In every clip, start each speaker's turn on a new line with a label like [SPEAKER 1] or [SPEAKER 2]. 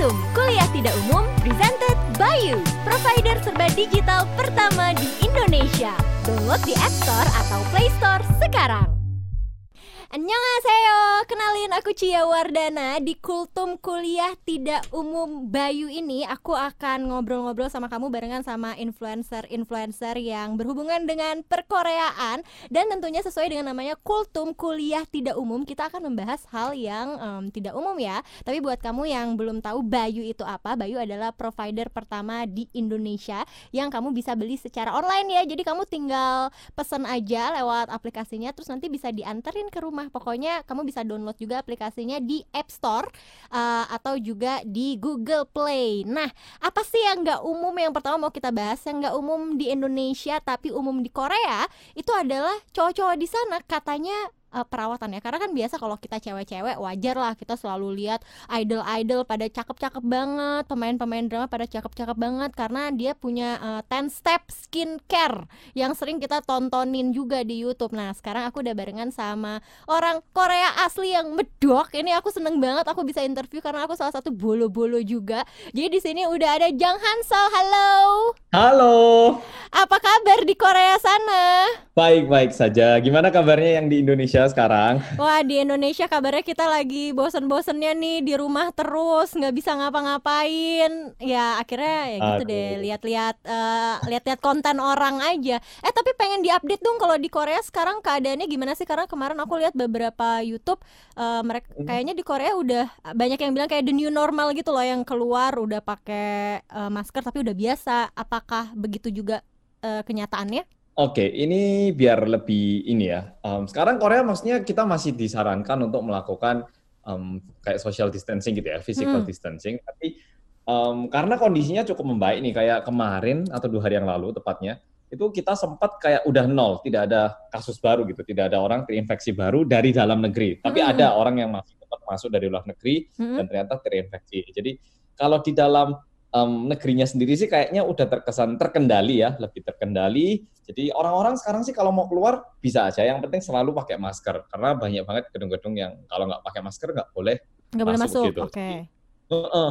[SPEAKER 1] Kultum, kuliah tidak umum, presented by you, provider serba digital pertama di Indonesia. Download di App Store atau Play Store sekarang. Annyeonghaseyo, kenalin aku Cia Wardana. Di Kultum Kuliah Tidak Umum Bayu ini Aku akan ngobrol-ngobrol sama kamu barengan sama influencer-influencer yang berhubungan dengan perkoreaan. Dan tentunya sesuai dengan namanya Kultum Kuliah Tidak Umum Kita akan membahas hal yang um, tidak umum ya. Tapi buat kamu yang belum tahu Bayu itu apa Bayu adalah provider pertama di Indonesia Yang kamu bisa beli secara online ya. Jadi kamu tinggal pesen aja lewat aplikasinya Terus nanti bisa dianterin ke rumah rumah. Pokoknya kamu bisa download juga aplikasinya di App Store uh, atau juga di Google Play. Nah, apa sih yang nggak umum yang pertama mau kita bahas yang nggak umum di Indonesia tapi umum di Korea itu adalah cowok-cowok di sana katanya uh, perawatan ya. Karena kan biasa kalau kita cewek-cewek wajar lah kita selalu lihat idol-idol pada cakep-cakep banget pemain-pemain drama pada cakep-cakep banget karena dia punya uh, 10 step skincare yang sering kita tontonin juga di YouTube. Nah sekarang aku udah barengan sama orang Korea asli yang medok. Ini aku seneng banget aku bisa interview karena aku salah satu bolo-bolo juga. Jadi di sini udah ada Jang Hansol halo.
[SPEAKER 2] Halo.
[SPEAKER 1] Apa kabar di Korea sana?
[SPEAKER 2] Baik-baik saja. Gimana kabarnya yang di Indonesia Indonesia sekarang?
[SPEAKER 1] Wah di Indonesia kabarnya kita lagi bosen-bosennya nih di rumah terus nggak bisa ngapa-ngapain. Ya akhirnya ya gitu Aduh. deh lihat-lihat uh, lihat-lihat konten orang aja. Eh tapi pengen diupdate dong kalau di Korea sekarang keadaannya gimana sih? Karena kemarin aku lihat beberapa YouTube uh, mereka hmm. kayaknya di Korea udah banyak yang bilang kayak the new normal gitu loh yang keluar udah pakai uh, masker tapi udah biasa. Apakah begitu juga uh, kenyataannya?
[SPEAKER 2] Oke, ini biar lebih ini ya. Um, sekarang Korea maksudnya kita masih disarankan untuk melakukan um, kayak social distancing gitu ya, physical hmm. distancing. Tapi um, karena kondisinya cukup membaik nih, kayak kemarin atau dua hari yang lalu tepatnya, itu kita sempat kayak udah nol, tidak ada kasus baru gitu, tidak ada orang terinfeksi baru dari dalam negeri. Tapi hmm. ada orang yang masih tetap masuk dari luar negeri hmm. dan ternyata terinfeksi. Jadi kalau di dalam um, negerinya sendiri sih kayaknya udah terkesan terkendali ya, lebih terkendali. Jadi orang-orang sekarang sih kalau mau keluar bisa aja, yang penting selalu pakai masker karena banyak banget gedung-gedung yang kalau nggak pakai masker nggak boleh
[SPEAKER 1] nggak boleh masuk. Gitu. Oke. Okay.
[SPEAKER 2] Uh, uh,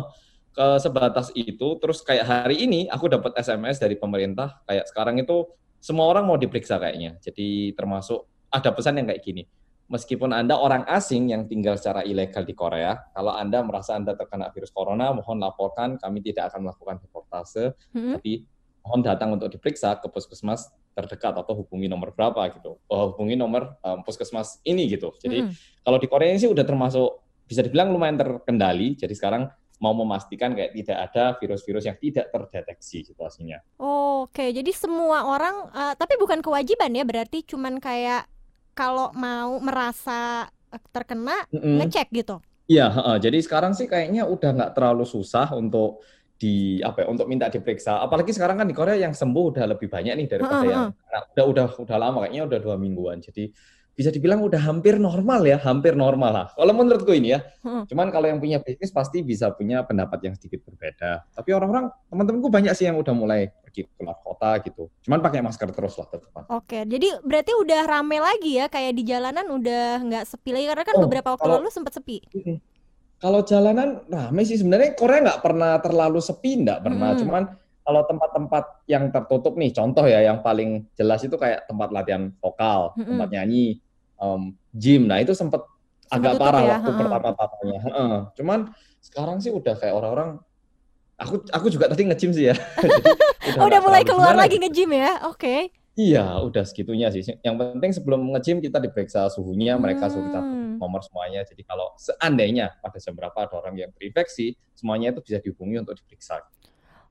[SPEAKER 2] ke sebatas itu, terus kayak hari ini aku dapat SMS dari pemerintah kayak sekarang itu semua orang mau diperiksa kayaknya. Jadi termasuk ada pesan yang kayak gini meskipun Anda orang asing yang tinggal secara ilegal di Korea, kalau Anda merasa Anda terkena virus corona, mohon laporkan, kami tidak akan melakukan reportase, hmm. tapi mohon datang untuk diperiksa ke puskesmas terdekat atau hubungi nomor berapa gitu. Oh, hubungi nomor um, puskesmas ini gitu. Jadi hmm. kalau di Korea ini sih udah termasuk bisa dibilang lumayan terkendali. Jadi sekarang mau memastikan kayak tidak ada virus-virus yang tidak terdeteksi situasinya.
[SPEAKER 1] Oke, jadi semua orang, uh, tapi bukan kewajiban ya, berarti cuman kayak kalau mau merasa eh, terkena mm -hmm. ngecek gitu.
[SPEAKER 2] Iya, uh, jadi sekarang sih kayaknya udah nggak terlalu susah untuk di apa ya, untuk minta diperiksa. Apalagi sekarang kan di Korea yang sembuh udah lebih banyak nih daripada uh, uh, yang udah udah udah lama kayaknya udah dua mingguan. Jadi bisa dibilang udah hampir normal ya, hampir normal lah. Kalau menurutku ini ya. Hmm. Cuman kalau yang punya bisnis pasti bisa punya pendapat yang sedikit berbeda. Tapi orang-orang, teman-temanku banyak sih yang udah mulai pergi keluar kota gitu. Cuman pakai masker terus lah tetap.
[SPEAKER 1] Oke, jadi berarti udah rame lagi ya, kayak di jalanan udah nggak sepi lagi karena kan oh, beberapa waktu kalau, lalu sempat sepi.
[SPEAKER 2] Kalau jalanan rame sih sebenarnya Korea nggak pernah terlalu sepi, nggak pernah. Hmm. Cuman kalau tempat-tempat yang tertutup nih, contoh ya yang paling jelas itu kayak tempat latihan vokal, hmm. tempat nyanyi, um, gym. Nah itu sempat agak parah ya? waktu pertama-tamanya. cuman sekarang sih udah kayak orang-orang. Aku aku juga tadi nge-gym sih ya.
[SPEAKER 1] Jadi, udah, udah mulai keluar lagi nge-gym ya? Oke. Okay.
[SPEAKER 2] Iya, udah segitunya sih. Yang penting sebelum nge-gym kita diperiksa suhunya, hmm. mereka suruh kita hmm. nomor semuanya. Jadi kalau seandainya pada jam berapa ada orang yang terinfeksi, semuanya itu bisa dihubungi untuk diperiksa.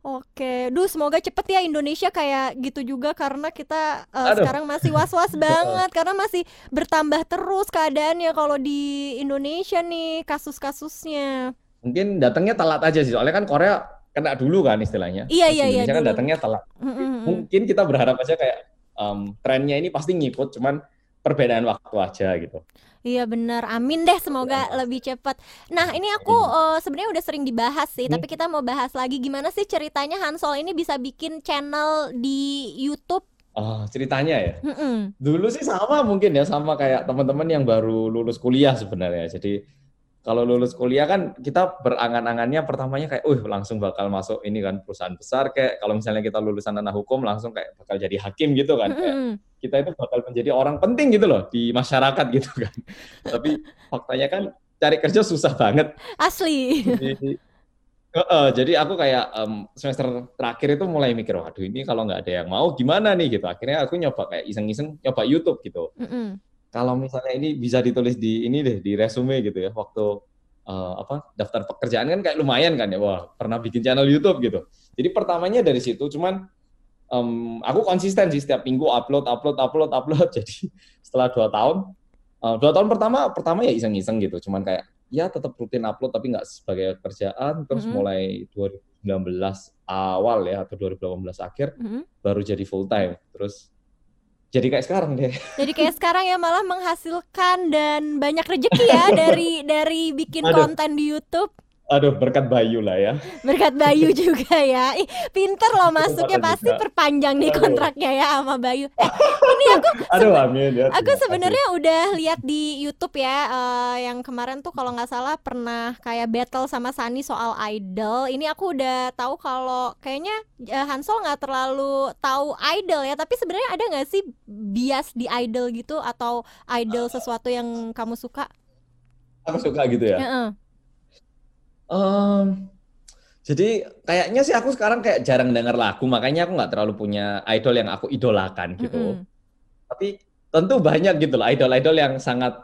[SPEAKER 1] Oke, duh semoga cepet ya Indonesia kayak gitu juga karena kita uh, sekarang masih was-was banget karena masih bertambah terus keadaannya kalau di Indonesia nih kasus-kasusnya.
[SPEAKER 2] Mungkin datangnya telat aja sih, soalnya kan Korea kena dulu kan istilahnya.
[SPEAKER 1] Iya iya iya.
[SPEAKER 2] Indonesia kan datangnya telat. Mm -hmm. Mungkin kita berharap aja kayak um, trennya ini pasti ngikut, cuman perbedaan waktu aja gitu.
[SPEAKER 1] Iya benar, amin deh semoga ya. lebih cepat. Nah ini aku uh, sebenarnya udah sering dibahas sih, hmm. tapi kita mau bahas lagi gimana sih ceritanya Hansol ini bisa bikin channel di YouTube?
[SPEAKER 2] Oh ceritanya ya. Mm-mm. Dulu sih sama mungkin ya sama kayak teman-teman yang baru lulus kuliah sebenarnya. Jadi kalau lulus kuliah kan kita berangan-angannya pertamanya kayak, uh langsung bakal masuk ini kan perusahaan besar kayak kalau misalnya kita lulusan anak hukum langsung kayak bakal jadi hakim gitu kan. Kayak kita itu bakal menjadi orang penting gitu loh di masyarakat gitu kan. Tapi faktanya kan cari kerja susah banget.
[SPEAKER 1] Asli.
[SPEAKER 2] Jadi, uh, jadi aku kayak um, semester terakhir itu mulai mikir, waduh ini kalau nggak ada yang mau gimana nih gitu. Akhirnya aku nyoba kayak iseng-iseng nyoba YouTube gitu. Mm -mm kalau misalnya ini bisa ditulis di ini deh di resume gitu ya waktu uh, apa daftar pekerjaan kan kayak lumayan kan ya wah pernah bikin channel YouTube gitu jadi pertamanya dari situ cuman um, aku konsisten sih setiap minggu upload upload upload upload jadi setelah dua tahun uh, dua tahun pertama pertama ya iseng-iseng gitu cuman kayak ya tetap rutin upload tapi nggak sebagai kerjaan terus mm -hmm. mulai 2019 awal ya atau 2018 akhir mm -hmm. baru jadi full time terus jadi kayak sekarang deh.
[SPEAKER 1] Jadi kayak sekarang ya malah menghasilkan dan banyak rezeki ya dari dari bikin Aduh. konten di YouTube.
[SPEAKER 2] Aduh, berkat Bayu lah ya.
[SPEAKER 1] Berkat Bayu juga ya. Ih, pinter loh masuknya pasti perpanjang nih kontraknya ya sama Bayu. Eh, ini aku Aduh, amin ya. Aku sebenarnya udah lihat di YouTube ya uh, yang kemarin tuh kalau nggak salah pernah kayak battle sama Sani soal idol. Ini aku udah tahu kalau kayaknya uh, Hansol nggak terlalu tahu idol ya, tapi sebenarnya ada nggak sih bias di idol gitu atau idol sesuatu yang kamu suka?
[SPEAKER 2] Aku suka gitu ya. Uh -uh Um, jadi kayaknya sih aku sekarang kayak jarang dengar lagu, makanya aku nggak terlalu punya idol yang aku idolakan gitu. Mm -hmm. Tapi tentu banyak gitu loh idol-idol yang sangat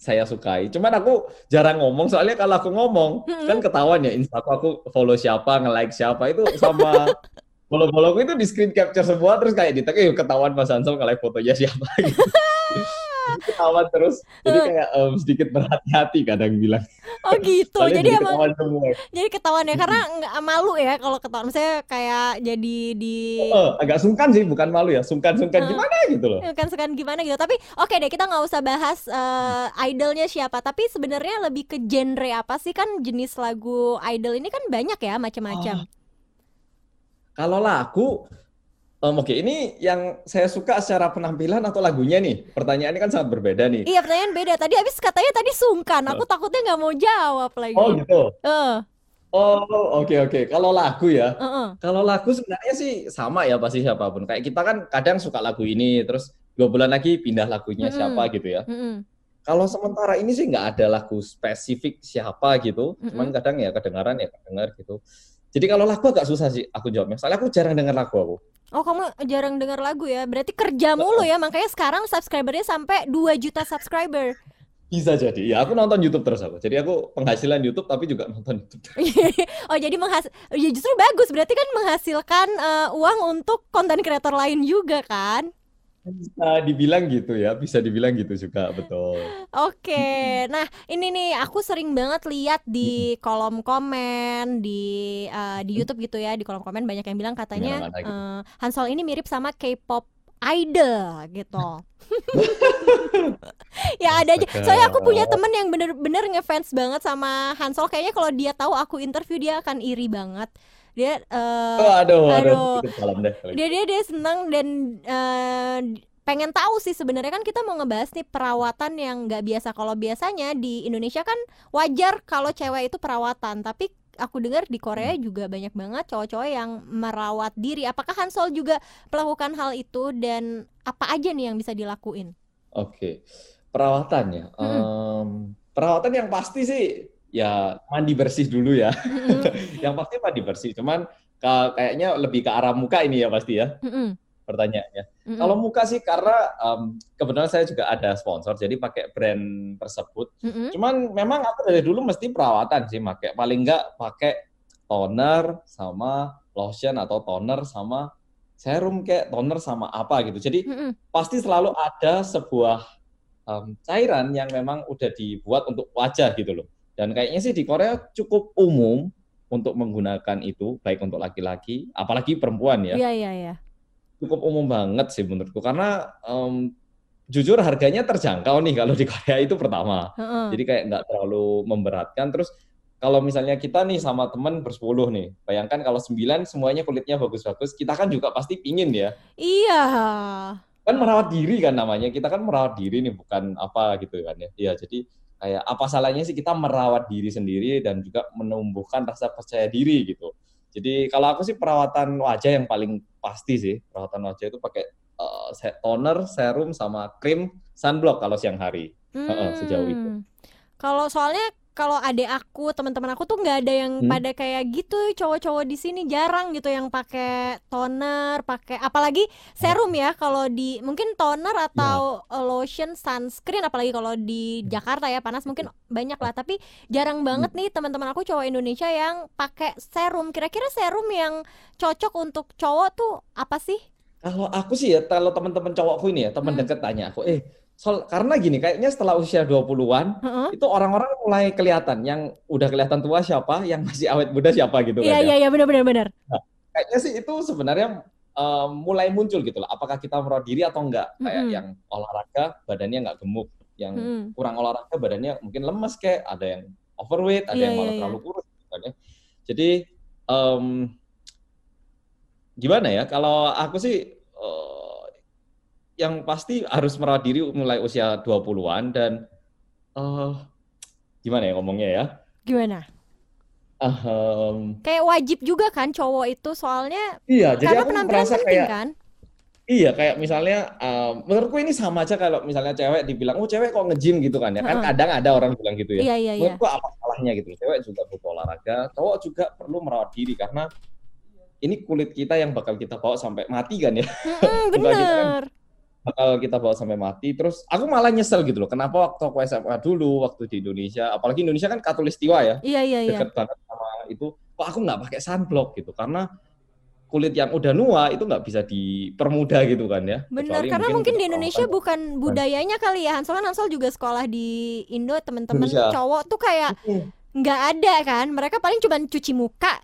[SPEAKER 2] saya sukai. Cuman aku jarang ngomong soalnya kalau aku ngomong mm -hmm. kan ketahuan ya Insta aku follow siapa, nge-like siapa itu sama follow-follow itu di screen capture semua terus kayak di tag eh ketahuan Mas Ansel nge-like fotonya siapa gitu. ketahuan terus. Jadi kayak um, sedikit berhati-hati kadang bilang.
[SPEAKER 1] Oh gitu. Jadi, jadi emang semua. jadi ketahuan ya karena nggak malu ya kalau ketahuan. Misalnya kayak jadi di
[SPEAKER 2] uh, agak sungkan sih bukan malu ya. Sungkan-sungkan uh, gimana gitu loh.
[SPEAKER 1] Sungkan-sungkan gimana gitu. Tapi oke okay deh kita nggak usah bahas uh, idolnya siapa. Tapi sebenarnya lebih ke genre apa sih? Kan jenis lagu idol ini kan banyak ya macam-macam. Oh.
[SPEAKER 2] kalau lagu Um, Oke, okay. ini yang saya suka secara penampilan atau lagunya nih? Pertanyaannya kan sangat berbeda nih.
[SPEAKER 1] Iya, pertanyaan beda. Tadi habis katanya tadi sungkan. Aku oh. takutnya nggak mau jawab lagi.
[SPEAKER 2] Oh gitu. Uh. Oh oke okay, oke. Okay. Kalau lagu ya, uh -uh. kalau lagu sebenarnya sih sama ya pasti siapa pun. Kayak kita kan kadang suka lagu ini, terus dua bulan lagi pindah lagunya -hmm. siapa gitu ya. -hmm. Kalau sementara ini sih nggak ada lagu spesifik siapa gitu, -hmm. cuman kadang ya kedengaran ya kedengar gitu. Jadi kalau lagu agak susah sih aku jawabnya. Soalnya aku jarang dengar lagu aku.
[SPEAKER 1] Oh kamu jarang dengar lagu ya? Berarti kerja mulu ya, makanya sekarang subscribernya sampai 2 juta subscriber.
[SPEAKER 2] Bisa jadi. Ya aku nonton YouTube terus aku. Jadi aku penghasilan YouTube tapi juga nonton YouTube.
[SPEAKER 1] oh jadi menghas ya justru bagus. Berarti kan menghasilkan uh, uang untuk konten kreator lain juga kan?
[SPEAKER 2] Bisa dibilang gitu ya, bisa dibilang gitu juga, betul.
[SPEAKER 1] Oke, nah ini nih aku sering banget lihat di kolom komen di uh, di YouTube gitu ya, di kolom komen banyak yang bilang katanya uh, Hansol ini mirip sama K-pop idol gitu. ya ada aja. Soalnya aku punya temen yang bener-bener ngefans banget sama Hansol. Kayaknya kalau dia tahu aku interview dia akan iri banget dia uh, oh, aduh, aduh, aduh. deh. dia dia dia senang dan uh, pengen tahu sih sebenarnya kan kita mau ngebahas nih perawatan yang nggak biasa kalau biasanya di Indonesia kan wajar kalau cewek itu perawatan tapi aku dengar di Korea hmm. juga banyak banget cowok-cowok yang merawat diri apakah Hansol juga melakukan hal itu dan apa aja nih yang bisa dilakuin
[SPEAKER 2] oke okay. perawatannya hmm. um, perawatan yang pasti sih ya mandi bersih dulu ya. Mm-hmm. yang pasti mandi bersih. Cuman kayaknya lebih ke arah muka ini ya pasti ya. Mm-hmm. Pertanyaannya. Mm-hmm. Kalau muka sih karena um, kebetulan saya juga ada sponsor jadi pakai brand tersebut. Mm-hmm. Cuman memang aku dari dulu mesti perawatan sih pakai paling enggak pakai toner sama lotion atau toner sama serum kayak toner sama apa gitu. Jadi mm-hmm. pasti selalu ada sebuah um, cairan yang memang udah dibuat untuk wajah gitu loh. Dan kayaknya sih di Korea cukup umum untuk menggunakan itu, baik untuk laki-laki, apalagi perempuan ya.
[SPEAKER 1] Iya, iya, iya.
[SPEAKER 2] Cukup umum banget sih menurutku, karena um, jujur harganya terjangkau nih kalau di Korea itu pertama. Uh-uh. Jadi kayak nggak terlalu memberatkan. Terus kalau misalnya kita nih sama temen bersepuluh nih, bayangkan kalau sembilan semuanya kulitnya bagus-bagus, kita kan juga pasti pingin ya.
[SPEAKER 1] Iya.
[SPEAKER 2] Kan merawat diri kan namanya, kita kan merawat diri nih, bukan apa gitu kan ya. Iya, jadi kayak apa salahnya sih kita merawat diri sendiri dan juga menumbuhkan rasa percaya diri gitu. Jadi kalau aku sih perawatan wajah yang paling pasti sih perawatan wajah itu pakai uh, toner, serum sama krim sunblock kalau siang hari. Hmm. Uh, sejauh itu.
[SPEAKER 1] Kalau soalnya kalau adek aku teman-teman aku tuh nggak ada yang hmm? pada kayak gitu cowok-cowok di sini jarang gitu yang pakai toner pakai apalagi serum ya kalau di mungkin toner atau ya. lotion sunscreen apalagi kalau di hmm. Jakarta ya panas mungkin banyak lah tapi jarang hmm. banget nih teman-teman aku cowok Indonesia yang pakai serum kira-kira serum yang cocok untuk cowok tuh apa sih
[SPEAKER 2] kalau aku sih ya kalau teman-teman cowokku ini ya teman hmm. deket tanya aku eh Soal, karena gini, kayaknya setelah usia 20-an, uh-huh. itu orang-orang mulai kelihatan yang udah kelihatan tua siapa, yang masih awet muda siapa gitu
[SPEAKER 1] Iya, kan, iya, ya. iya, benar benar benar.
[SPEAKER 2] Nah, kayaknya sih itu sebenarnya um, mulai muncul gitu loh. Apakah kita merawat diri atau enggak? Kayak uh-huh. yang olahraga badannya enggak gemuk, yang uh-huh. kurang olahraga badannya mungkin lemes kayak ada yang overweight, ada yeah, yang malah yeah, terlalu kurus gitu kan ya. Jadi um, gimana ya? Kalau aku sih uh, yang pasti harus merawat diri mulai usia 20-an dan uh, gimana ya ngomongnya ya?
[SPEAKER 1] Gimana? Um, kayak wajib juga kan cowok itu soalnya
[SPEAKER 2] iya jadi aku merasa penting kayak kan? Iya kayak misalnya um, menurutku ini sama aja kalau misalnya cewek dibilang oh cewek kok nge-gym gitu kan ya. Kan kadang ada orang bilang gitu ya.
[SPEAKER 1] Iya, iya,
[SPEAKER 2] iya. menurutku apa salahnya gitu cewek juga butuh olahraga cowok juga perlu merawat diri karena ini kulit kita yang bakal kita bawa sampai mati kan ya.
[SPEAKER 1] Mm, bener
[SPEAKER 2] bakal kita bawa sampai mati. Terus aku malah nyesel gitu loh. Kenapa waktu aku SMA dulu, waktu di Indonesia, apalagi Indonesia kan katulistiwa ya,
[SPEAKER 1] iya, iya,
[SPEAKER 2] iya. deket banget sama itu. Kok aku nggak pakai sunblock gitu? Karena kulit yang udah nua itu nggak bisa dipermudah gitu kan ya.
[SPEAKER 1] Benar, karena mungkin, mungkin di Indonesia kan. bukan budayanya kali ya. Hansol kan Hansol juga sekolah di Indo, temen-temen cowok tuh kayak nggak ada kan. Mereka paling cuma cuci muka,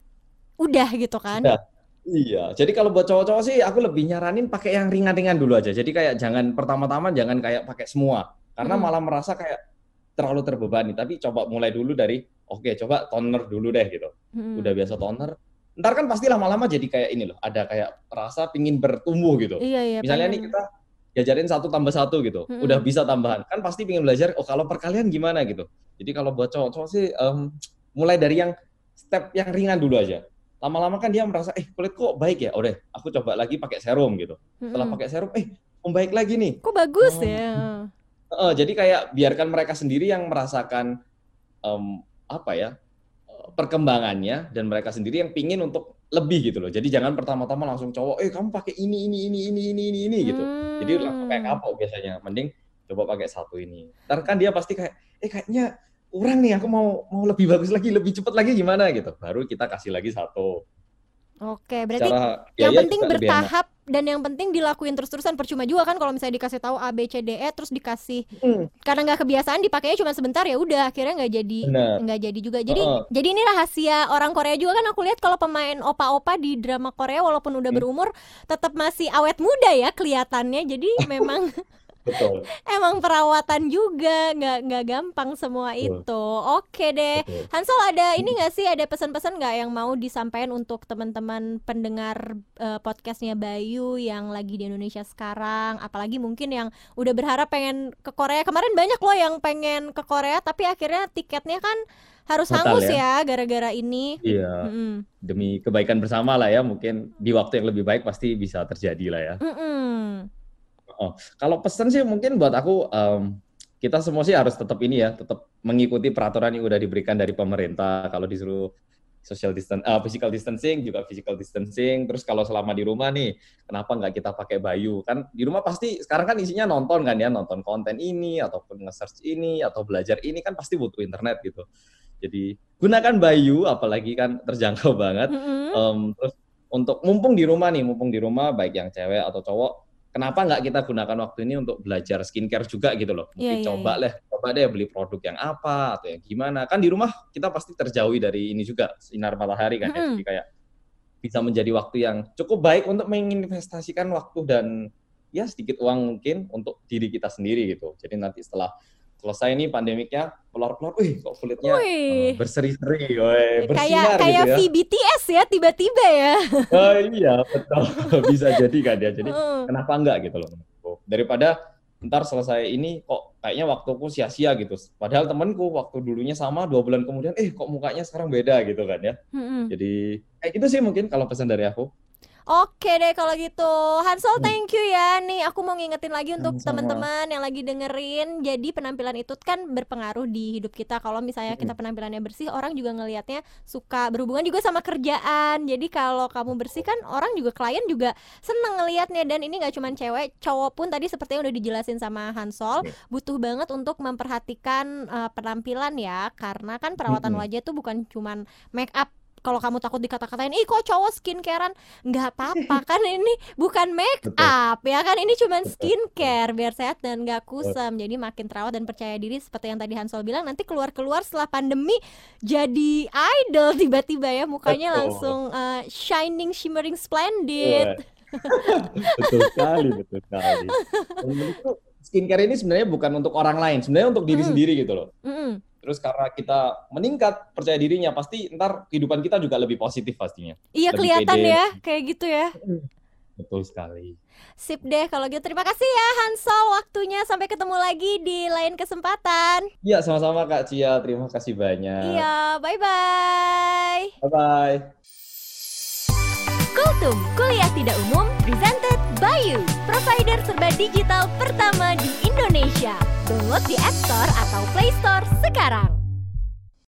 [SPEAKER 1] udah gitu kan. Udah
[SPEAKER 2] Iya, jadi kalau buat cowok-cowok sih aku lebih nyaranin pakai yang ringan-ringan dulu aja. Jadi kayak jangan pertama-tama jangan kayak pakai semua, karena hmm. malah merasa kayak terlalu terbebani. Tapi coba mulai dulu dari oke, okay, coba toner dulu deh gitu. Hmm. Udah biasa toner, ntar kan pasti lama-lama jadi kayak ini loh, ada kayak rasa pingin bertumbuh gitu.
[SPEAKER 1] Iya, iya,
[SPEAKER 2] Misalnya pengen. nih kita diajarin satu tambah satu gitu, hmm. udah bisa tambahan, kan pasti pingin belajar. Oh kalau perkalian gimana gitu. Jadi kalau buat cowok-cowok sih um, mulai dari yang step yang ringan dulu aja lama-lama kan dia merasa eh kulit kok baik ya? Udah aku coba lagi pakai serum gitu. Setelah pakai serum eh membaik lagi nih?
[SPEAKER 1] Kok bagus oh. ya?
[SPEAKER 2] Uh, jadi kayak biarkan mereka sendiri yang merasakan um, apa ya perkembangannya dan mereka sendiri yang pingin untuk lebih gitu loh. Jadi jangan pertama-tama langsung cowok eh kamu pakai ini ini ini ini ini ini ini gitu. Jadi langsung kayak hmm. kapok biasanya. Mending coba pakai satu ini. Ntar kan dia pasti kayak eh kayaknya kurang nih aku mau mau lebih bagus lagi lebih cepat lagi gimana gitu baru kita kasih lagi satu
[SPEAKER 1] Oke, berarti Secara, yang penting bertahap dan yang penting dilakuin terus-terusan percuma juga kan kalau misalnya dikasih tahu A B C D E terus dikasih hmm. karena nggak kebiasaan dipakainya cuma sebentar ya udah akhirnya nggak jadi nggak jadi juga. Jadi uh -uh. jadi ini rahasia orang Korea juga kan aku lihat kalau pemain opa-opa di drama Korea walaupun udah hmm. berumur tetap masih awet muda ya kelihatannya. Jadi memang
[SPEAKER 2] Betul.
[SPEAKER 1] Emang perawatan juga nggak nggak gampang semua Betul. itu. Oke deh. Betul. Hansol ada ini nggak sih ada pesan-pesan nggak yang mau disampaikan untuk teman-teman pendengar uh, podcastnya Bayu yang lagi di Indonesia sekarang, apalagi mungkin yang udah berharap pengen ke Korea. Kemarin banyak loh yang pengen ke Korea tapi akhirnya tiketnya kan harus Total hangus ya, ya gara-gara ini.
[SPEAKER 2] Iya. Mm-hmm. Demi kebaikan bersama lah ya, mungkin di waktu yang lebih baik pasti bisa terjadi lah ya.
[SPEAKER 1] Mm-mm.
[SPEAKER 2] Oh, kalau pesan sih mungkin buat aku um, kita semua sih harus tetap ini ya, tetap mengikuti peraturan yang udah diberikan dari pemerintah. Kalau disuruh social distance, uh, physical distancing juga physical distancing. Terus kalau selama di rumah nih, kenapa nggak kita pakai bayu? Kan di rumah pasti sekarang kan isinya nonton kan ya, nonton konten ini ataupun nge-search ini atau belajar ini kan pasti butuh internet gitu. Jadi gunakan bayu, apalagi kan terjangkau banget. Mm -hmm. um, terus untuk mumpung di rumah nih, mumpung di rumah baik yang cewek atau cowok kenapa nggak kita gunakan waktu ini untuk belajar skincare juga gitu loh. Mungkin yeah, yeah, coba yeah. coba deh beli produk yang apa atau yang gimana. Kan di rumah kita pasti terjauhi dari ini juga sinar matahari kan mm -hmm. ya. Jadi kayak bisa menjadi waktu yang cukup baik untuk menginvestasikan waktu dan ya sedikit uang mungkin untuk diri kita sendiri gitu. Jadi nanti setelah selesai nih pandemiknya keluar-keluar, wih kok kulitnya uh, berseri-seri,
[SPEAKER 1] kayak kayak gitu ya. VBTS ya tiba-tiba ya.
[SPEAKER 2] Oh iya betul bisa jadi kan ya. Jadi uh. kenapa enggak gitu loh. Daripada ntar selesai ini kok kayaknya waktuku sia-sia gitu. Padahal temenku waktu dulunya sama dua bulan kemudian, eh kok mukanya sekarang beda gitu kan ya.
[SPEAKER 1] Mm-mm.
[SPEAKER 2] Jadi kayak gitu sih mungkin kalau pesan dari aku.
[SPEAKER 1] Oke deh kalau gitu. Hansol
[SPEAKER 2] Hmm.
[SPEAKER 1] thank you ya. Nih aku mau ngingetin lagi untuk teman-teman yang lagi dengerin. Jadi penampilan itu kan berpengaruh di hidup kita. Kalau misalnya kita penampilannya bersih Orang juga ngelihatnya suka berhubungan juga sama kerjaan. Jadi kalau kamu bersih kan orang juga klien juga seneng ngelihatnya. Dan ini gak cuma cewek Cowok pun tadi seperti yang udah dijelasin sama Hansol
[SPEAKER 2] Oke.
[SPEAKER 1] Butuh banget untuk memperhatikan eh, penampilan ya. Karena kan perawatan wajah tuh bukan cuman make up kalau kamu takut dikata-katain, ih kok cowok skincarean nggak apa-apa kan ini bukan make
[SPEAKER 2] Betul.
[SPEAKER 1] up ya kan ini cuman skincare biar sehat dan nggak kusam jadi makin terawat dan percaya diri seperti yang tadi Hansol bilang nanti keluar-keluar setelah pandemi jadi idol tiba-tiba ya mukanya
[SPEAKER 2] Betul.
[SPEAKER 1] langsung uh, shining shimmering splendid
[SPEAKER 2] betul sekali, betul sekali. Skincare ini sebenarnya bukan untuk orang lain, sebenarnya untuk diri
[SPEAKER 1] Mm.
[SPEAKER 2] sendiri gitu loh.
[SPEAKER 1] Mm-mm.
[SPEAKER 2] Terus karena kita meningkat percaya dirinya, pasti ntar kehidupan kita juga lebih positif pastinya.
[SPEAKER 1] iya
[SPEAKER 2] Lebih
[SPEAKER 1] kelihatan
[SPEAKER 2] pede.
[SPEAKER 1] ya kayak gitu ya
[SPEAKER 2] Betul sekali.
[SPEAKER 1] sip deh kalau gitu terima kasih ya Hansol waktunya sampai ketemu lagi di lain kesempatan
[SPEAKER 2] Iya, sama-sama Kak Cia. Terima kasih banyak.
[SPEAKER 1] iya bye bye
[SPEAKER 2] Bye-bye.
[SPEAKER 1] Kultum, kuliah tidak umum, presented by you, provider serba digital pertama di Indonesia. Download di App Store atau Play Store sekarang.